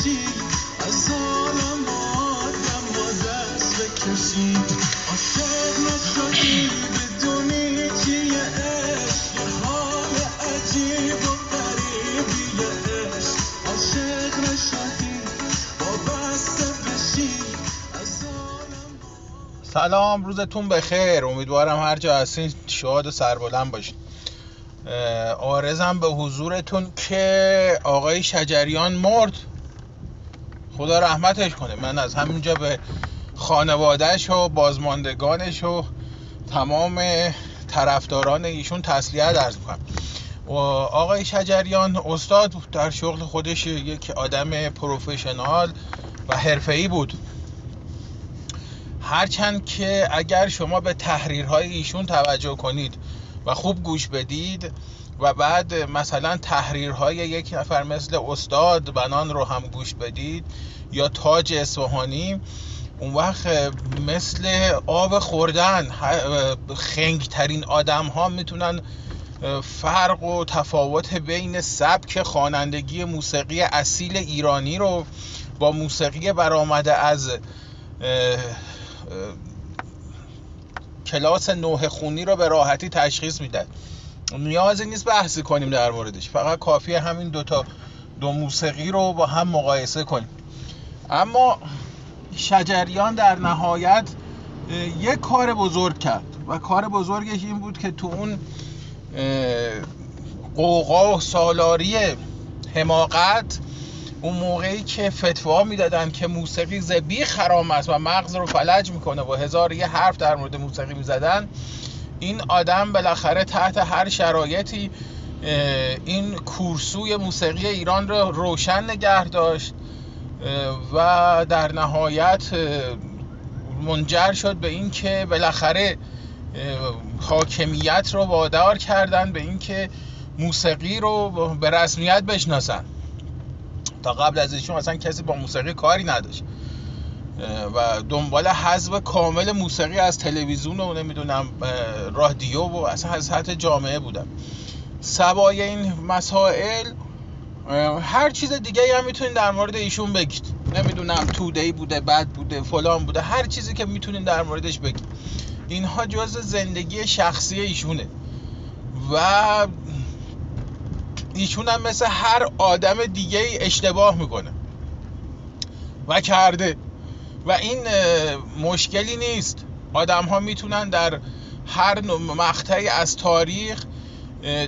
بشی از عالم آدم با دست بکشی عاشق نشدی بدونی چیه عشق. یه حال عجیب و غریبیه عشق. عاشق نشدی وابسته بشی. از عالم سلام روزتون بخیر. امیدوارم هر جا هستین شاد و سربلند باشین. آرزم به حضورتون که آقای شجریان مرد. خدا رحمتش کنه. من از همینجا به خانوادهش و بازماندگانش و تمام طرفداران ایشون تسلیت عرض می‌کنم. و آقای شجریان استاد در شغل خودش یک آدم پروفشنال و حرفه‌ای بود. هرچند که اگر شما به تحریرهای ایشون توجه کنید و خوب گوش بدید و بعد مثلا تحریرهای یک نفر مثل استاد بنان رو هم گوش بدید یا تاج اصفهانی اون وقت مثل آب خوردن خنگترین آدم ها می‌تونن فرق و تفاوت بین سبک خوانندگی موسیقی اصیل ایرانی رو با موسیقی برآمده از کلاس نوه خونی رو به راحتی تشخیص میدن نیازی نیست بحثی کنیم در موردش. فقط کافیه همین دوتا دو موسیقی رو با هم مقایسه کنیم. اما شجریان در نهایت یک کار بزرگ کرد و کار بزرگش این بود که تو اون قوقا و سالاری حماقت اون موقعی که فتوا می‌دادن که موسیقی زبی خرام است و مغز رو فلج می‌کنه و هزار یه حرف در مورد موسیقی می‌زدن این آدم بالاخره تحت هر شرایطی این کورسوی موسیقی ایران رو روشن نگه داشت. و در نهایت منجر شد به اینکه بالاخره حاکمیت رو وادار کردن به اینکه موسیقی رو به رسمیت بشناسن. تا قبل از ایشون اصلا کسی با موسیقی کاری نداشت. و دنبال حذف کامل موسیقی از تلویزیون و نمی‌دونم رادیو و اصلا از سطح جامعه بودم سوای این مسائل هر چیز دیگه هم می‌تونین در مورد ایشون بگید. نمی‌دونم تودهی بوده بد بوده فلان بوده هر چیزی که می‌تونین در موردش بگید. اینها جز زندگی شخصی ایشونه. و ایشون هم مثل هر آدم دیگه اشتباه می‌کنه. و کرده. و این مشکلی نیست. آدم ها می‌تونن در هر مقطعی از تاریخ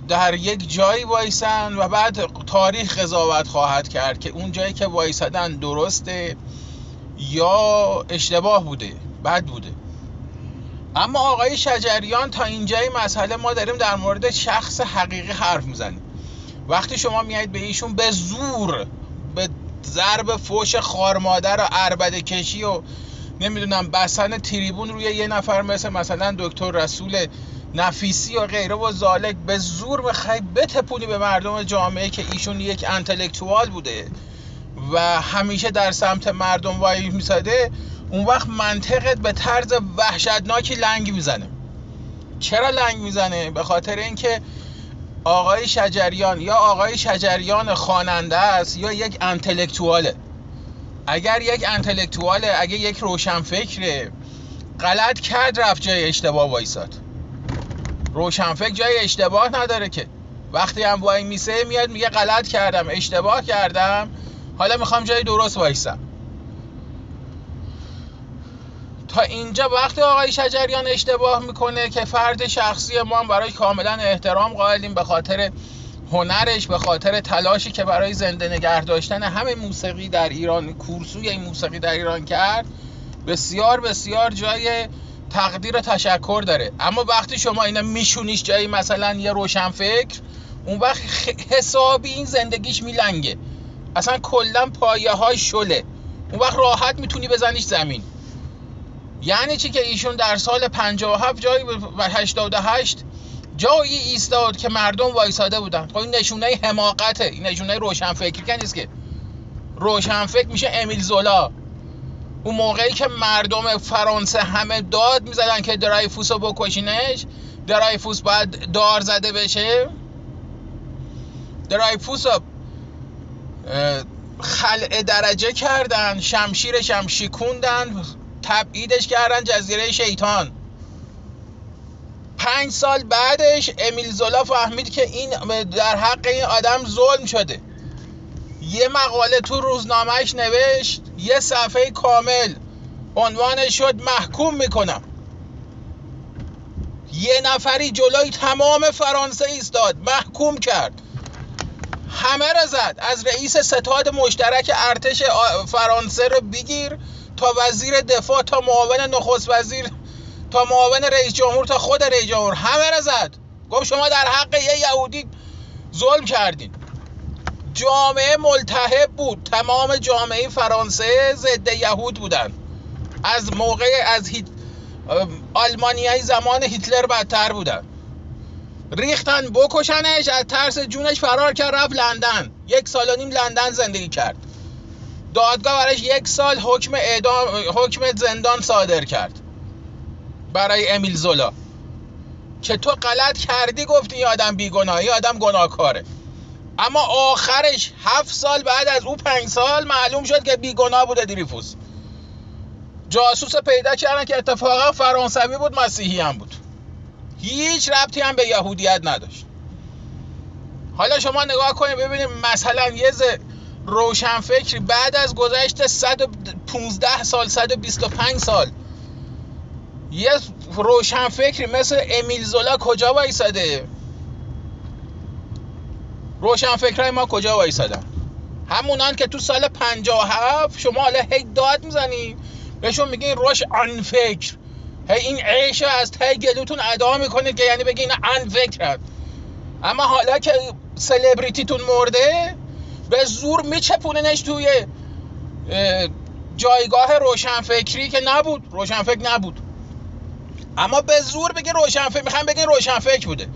در یک جایی وایسن و بعد تاریخ قضاوت خواهد کرد که اون جایی که وایسادن درسته یا اشتباه بوده بد بوده. اما آقای شجریان تا اینجای مسئله ما داریم در مورد شخص حقیقی حرف می‌زنیم. وقتی شما میایید به ایشون به زور به ضرب فوش خارمادر و عربده کشی و نمی‌دونم بسن تریبون روی یه نفر مثل مثلا دکتر رسول نفیسی و غیره و زالک به زور بخوای بتپونی به مردم جامعه که ایشون یک انتلکتوال بوده و همیشه در سمت مردم وای میساده اون وقت منطقت به طرز وحشتناکی لنگ می‌زنه. چرا لنگ می‌زنه؟ به خاطر اینکه آقای شجریان یا آقای شجریان خواننده است یا یک انتلکتواله. اگر یک انتلکتواله اگر یک روشنفکره غلط کرد رفت جای اشتباه وایساد. روشنفکر جای اشتباه نداره که. وقتی هم وای میسه میاد میگه غلط کردم اشتباه کردم. حالا می‌خوام جای درست وایسم. تا اینجا وقتی آقای شجریان اشتباه می‌کنه که فرد شخصی ما هم برای کاملا احترام قائلیم به خاطر هنرش به خاطر تلاشی که برای زنده نگه داشتن همه موسیقی در ایران کورسوی موسیقی در ایران کرد بسیار بسیار جای تقدیر و تشکر داره. اما وقتی شما اینا میشونیش جایی مثلا یه روشنفکر اون وقت حسابی این زندگیش میلنگه. اصلا کلا پایه های شله. اون وقت راحت می‌تونی بزنیش زمین. یعنی چی که ایشون در سال 57 جایی و 88 جایی ایستاد که مردم وایساده بودن. خب این نشونه حماقته. این نشونه روشنفکری که نیست که. روشنفکر میشه امیل زولا. اون موقعی که مردم فرانسه همه داد می‌زدن که درایفوس رو بکشینش درایفوس باید دار زده بشه. درایفوس رو خلع درجه کردن شمشیرش هم شیکوندن تبعیدش کردن جزیره شیطان. پنج سال بعدش امیل زولا فهمید که این در حق این آدم ظلم شده. یه مقاله تو روزنامهش نوشت یه صفحه کامل. عنوانش شد محکوم می‌کنم. یه نفری جلوی تمام فرانسه ایستاد محکوم کرد. همه را زد. از رئیس ستاد مشترک ارتش فرانسه رو بگیر تا وزیر دفاع تا معاون نخست وزیر تا معاون رئیس جمهور تا خود رئیس جمهور. همه را زد. گفت شما در حق یه یهودی ظلم کردین. جامعه ملتهب بود. تمام جامعه فرانسه ضد یهود بودن. از موقع از هیت... آلمانیای زمان هیتلر بدتر بودن. ریختن بکشنش از ترس جونش فرار کرد رفت لندن. یک سال و نیم لندن زندگی کرد. دادگاه برایش یک سال حکم اعدام حکم زندان صادر کرد. برای امیل زولا. که تو غلط کردی گفتی آدم بیگناهی آدم گناهکاره. اما آخرش هفت سال بعد از او پنج سال معلوم شد که بیگناه بوده دریفوس جاسوس پیدا کردن که اتفاقا فرانسوی بود مسیحی هم بود. هیچ ربطی هم به یهودیت نداشت. حالا شما نگاه کنید ببینید مثلا یه روشنفکری بعد از گذشت 115 سال 125 سال یه روشنفکری مثل امیل زولا کجا وایساده؟ روشنفکرهای ما کجا وایسادن؟ همونان که تو سال 57 شما حالا هی داد می‌زنی. بهشون میگین روش انفکر هی این عیش از تای گلوتون ادا می‌کنید که یعنی بگین انفکر اما حالا که سلبریتیتون مرده به زور میچپوننش توی جایگاه روشنفکری که نبود. روشنفکر نبود. اما به زور بگین روشنفکر می‌خوایم بگین روشنفکر بوده.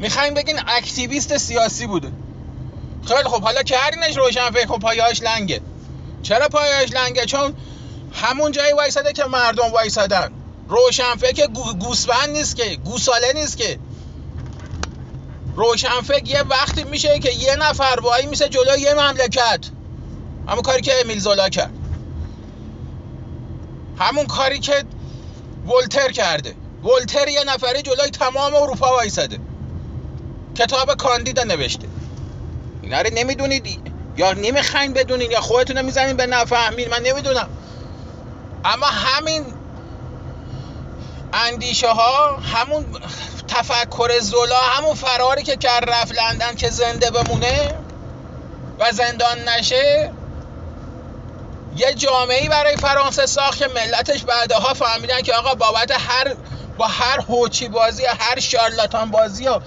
می‌خوایم بگین اکتیویست سیاسی بوده. خیلی خب حالا کردینش روشنفکر خب پایهاش لنگه. چرا پایهاش لنگه؟ چون همون جایی وایساده که مردم وایسادن. روشنفکر گوسفند نیست که گوساله نیست که. روشنفکر یه وقتی میشه که یه نفر وای میشه جلوی یه مملکت. همون کاری که امیل زولا کرد. همون کاری که ولتر کرده. ولتر یه نفری جلوی تمام اروپا وایساده. کتاب کاندیدا نوشته. اینا رو نمی‌دونید. یا نمی‌خواین بدونین یا خودتون می‌زنین به نفهمین. من نمی‌دونم. اما همین اندیشه ها همون تفکر زولا همون فراری که کرد رفت لندن که زنده بمونه و زندان نشه یه جامعه برای فرانسه ساخت که ملتش بعدها فهمیدن که آقا بابت هر با هر هوچی بازی هر شارلاتان بازی و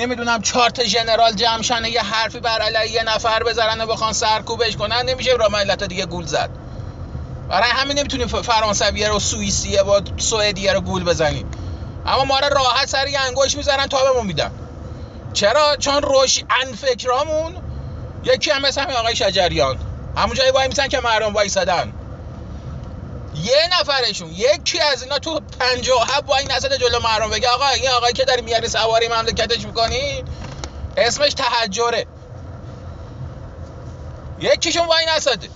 نمی‌دونم چارت جنرال جمشن یه حرفی بر علیه یه نفر بذارن و بخوان سرکوبش کنن نمیشه را ملت دیگه گول زد. برای همین نمی‌تونیم فرانسویه رو سوئیسیه و سوئدیه رو گول بزنیم. اما ما رو راحت سر انگوش می‌زنن تا بهمون میدن. چرا؟ چون روش فکرامون یکی هم مثل آقای شجریان. همون جایی وای میسن که مردم وایسادن. یه نفرشون یکی از اینا تو پنجاه وای نسده جلو مردم بگه آقا این آقایی که داری میاری سواری مملکتش می‌کنی؟ اسمش تحجره یکیشون وای نسده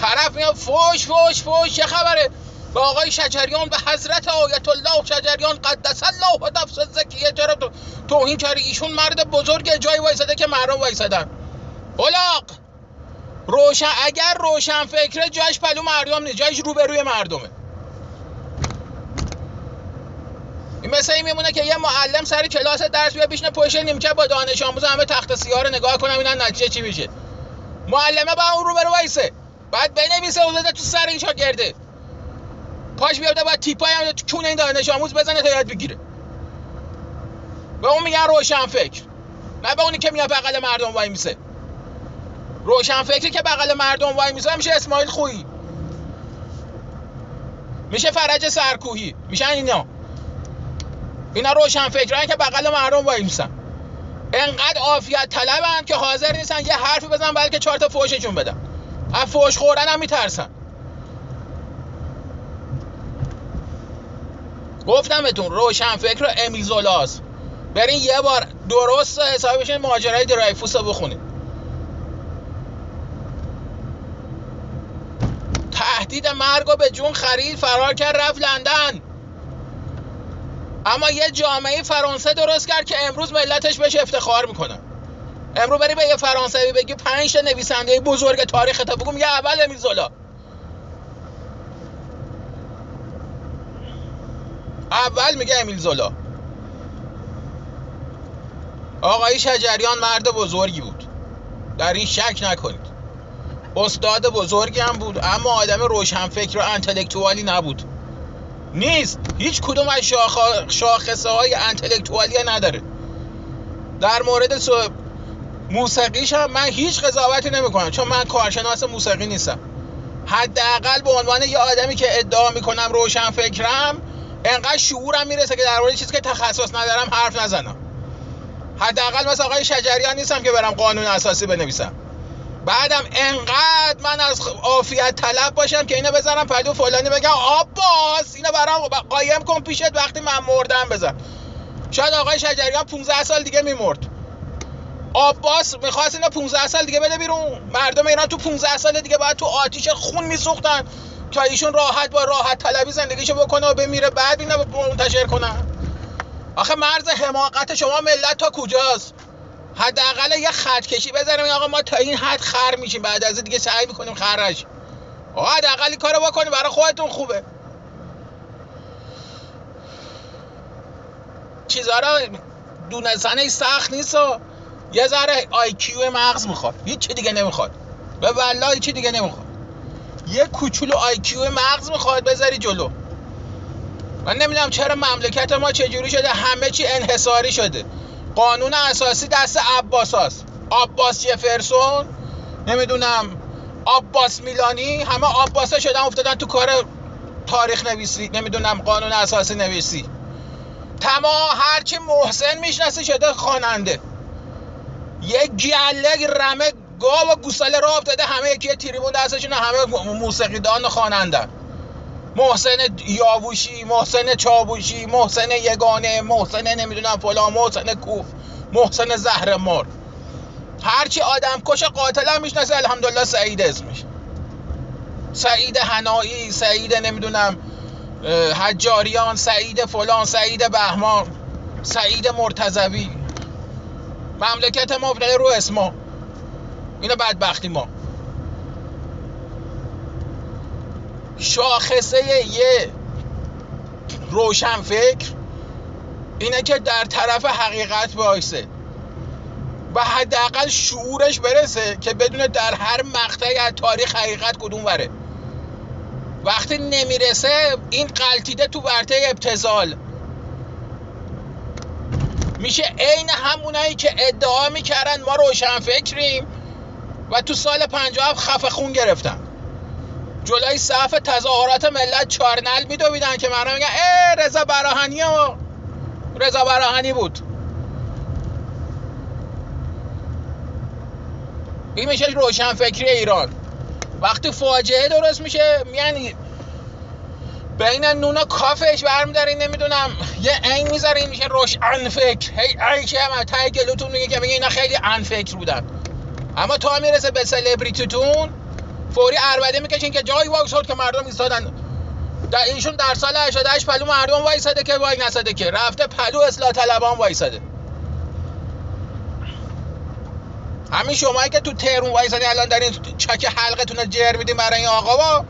طرف میاد فوش فوش فوش چه خبره؟ به آقای شجریان به حضرت آیت الله شجریان قدس الله و نفس زکیه چرا تو توهین کردی ایشون مرد بزرگ جای وایساده که مردم وایسادن. بلاق روشن اگر روشن فکره جایش پلو مردم نیست جایش روبروی مردمه. این مثل این میمونه که یه معلم سر کلاس درس بیا بیشنه پشت نیمکه با دانش آموز همه تخت سیاه نگاه کنم اینا نتیجه چی میشه. معلمه با اون روبرو وایسه. بعد بنویسه و تو سر این شاگرده. پاش بیاده باید تیپای هم تو کونه این دانش آموز بزنه تا یاد بگیره. به اون میگن روشن فکر نه به اونی که میاد بغل مردم وای میسه روشن فکری که بغل مردم وای میسه میشه اسماعیل خویی. میشه فرج سرکوهی. میشن اینا. اینا روشن فکران که بغل مردم وای میسن. انقدر عافیت طلبن که حاضر نیستن یه حرفی بزن بلکه چهار تا فوششون بدن. از فوش خوردن هم میترسن. گفتم بهتون روشن فکر امیل زولاس برین یه بار درست حسابی بشین ماجرای درایفوس رو بخونید تهدید مرگ رو به جون خرید فرار کرد رفت لندن. اما یه جامعه فرانسه درست کرد که امروز ملتش بهش افتخار می‌کنن امروز بری به یه فرانسوی بگی پنج تا نویسنده بزرگ تاریخ تا بگو میگه اول امیل زولا اول میگه امیل زولا آقای شجریان مرد بزرگی بود. در این شک نکنید. استاد بزرگی هم بود اما آدم روشنفکر و انتلکتوالی نبود. نیست. هیچ کدوم از شاخ... شاخصه های انتلکتوالی نداره. در مورد سو... موسیقیش هم من هیچ قضاوتی نمی‌کنم چون من کارشناس موسیقی نیستم. حداقل به عنوان یه آدمی که ادعا می‌کنم روشن فکرم انقدر شعورم می‌رسه که در مورد چیزی که تخصص ندارم حرف نزنم. حداقل مثل آقای شجریان نیستم که برم قانون اساسی بنویسم. بعدم انقدر من از عافیت طلب باشم که اینو بزنم پدو فلانی بگم آباس اینو برام قایم کن پیشت وقتی من مردم بزن. شاید آقای شجریان 15 سال دیگه میمرد. آباس می‌خواست اینو 15 سال دیگه بده بیرون. مردم ایران تو 15 سال دیگه باید تو آتیش خون میسوختن تا ایشون راحت با راحت طلبی زندگیشو بکنه و بمیره بعد اینو منتشر کنن. آخه مرز حماقت شما ملت تا کجاست؟ حداقل یه خط کشی بذاریم آقا ما تا این حد خر میشیم. بعد از دیگه سعی می‌کنیم خرج آقا حداقل کارو بکنیم. برای خودتون خوبه. چیزا رو دونستن سخت نیست و یه ذره آیکیو مغز می‌خواد. هیچ چی دیگه نمی‌خواد. به والله چی دیگه نمی‌خواد. یه کوچولو آیکیو مغز می‌خواد بذاری جلو. من نمی‌دونم چرا مملکت ما چجوری شده. همه چی انحصاری شده. قانون اساسی دست عباس هست عباس جفرسون نمی‌دونم عباس میلانی همه عباس شدن افتادن تو کار تاریخ نویسی نمی‌دونم قانون اساسی نویسی. تمام هرچی محسن می‌شناسه شده خواننده. یه گله رمه گاو و گوساله را افتاده همه یکی تریبون دستشون همه موسیقیدان خوانندن محسن یاووشی محسن چابوشی محسن یگانه محسن نمی‌دونم فلان محسن کوف محسن زهر مار هرچی آدم کش قاتل هم می‌شناسه الحمدلله سعید اسمش. سعید هنایی سعید نمی‌دونم حجاریان سعید فلان سعید بهمان سعید مرتزوی مملکت ما رو اسما. اینو بدبختی ما. شاخصه یه روشن فکر اینه که در طرف حقیقت بایسته و حداقل شعورش برسه که بدون در هر مقطعی از تاریخ حقیقت کدوم وره. وقتی نمی‌رسه این قلتیده تو ورته ابتزال. میشه عین همونایی که ادعا می‌کردن ما روشن فکریم و تو سال 57 خفه خون گرفتن. جلوی صف تظاهرات ملت چارنل میدویدن که مردم میگن ای رضا براهنی و رضا براهنی بود. این میشه روشن فکری ایران. وقتی فاجعه درست میشه یعنی بین نون و کافش برمیدارین نمی‌دونم یه عین می‌ذارین میشه روشن فکر هی ای که هم تای گلوتون میگه که میگه اینا خیلی انفکر بودن. اما تا می‌رسه به سلبریتیتون فوری اربده می‌کشین که جایی وایساد که مردم ایستادن. در ایشون در سال 88 پلو مردم وایساده که وای نساده که. رفته پلو اصلاح طلبان وایساده. همین شمایی که تو تهرون وایسادین الان در این چک حلقتون رو جر میدین برای این آقا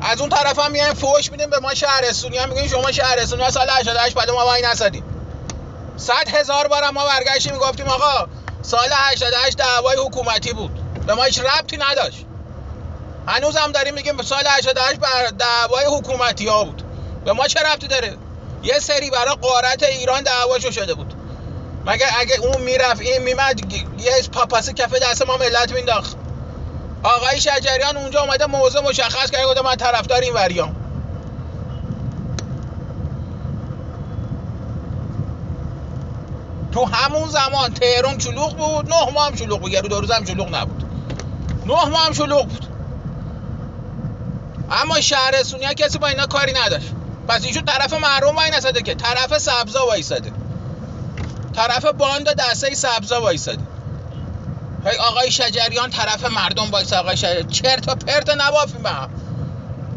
از اون طرف هم میایم فوش میدیم به ما شهرستونی. هم میگین شما شهرستونی ها سال 88 پلو ما وای نسادیم صد هزار بار ما برگشتیم می‌گفتیم آقا سال 88 دعوای حکومتی بود. به ما هیچ ربطی نداشت. هنوز هم داریم میگیم سال 88 بر دعوای حکومتی ها بود. به ما چه ربطی داره؟ یه سری برای قارت ایران دعواشو شده بود. مگه اگه اون می‌رفت این میمد یه پاپاس کف دست ما ملت مینداخت. آقای شجریان اونجا اومده موضوع مشخص کرده گفته من طرفدار این وریام. تو همون زمان تهران شلوغ بود نه ماه هم شلوغ بود یه دو روز هم شلوغ نبود. نه ماه هم شلوغ بود. اما شهرستونی کسی با اینا کاری نداشت. پس ایشون طرف محروم وای نساده که طرف سبزا وایساده. طرف باند دسته سبزا وایسادی هی آقای شجریان طرف مردم وایس آقای شجریان چرت و پرت نبافیم به هم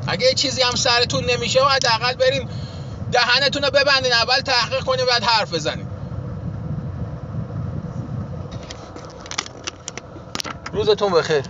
اگه چیزی هم سرتون نمیشه و حداقل بریم دهنتون رو ببندین. اول تحقیق کنین بعد حرف بزنین روزتون بخیر.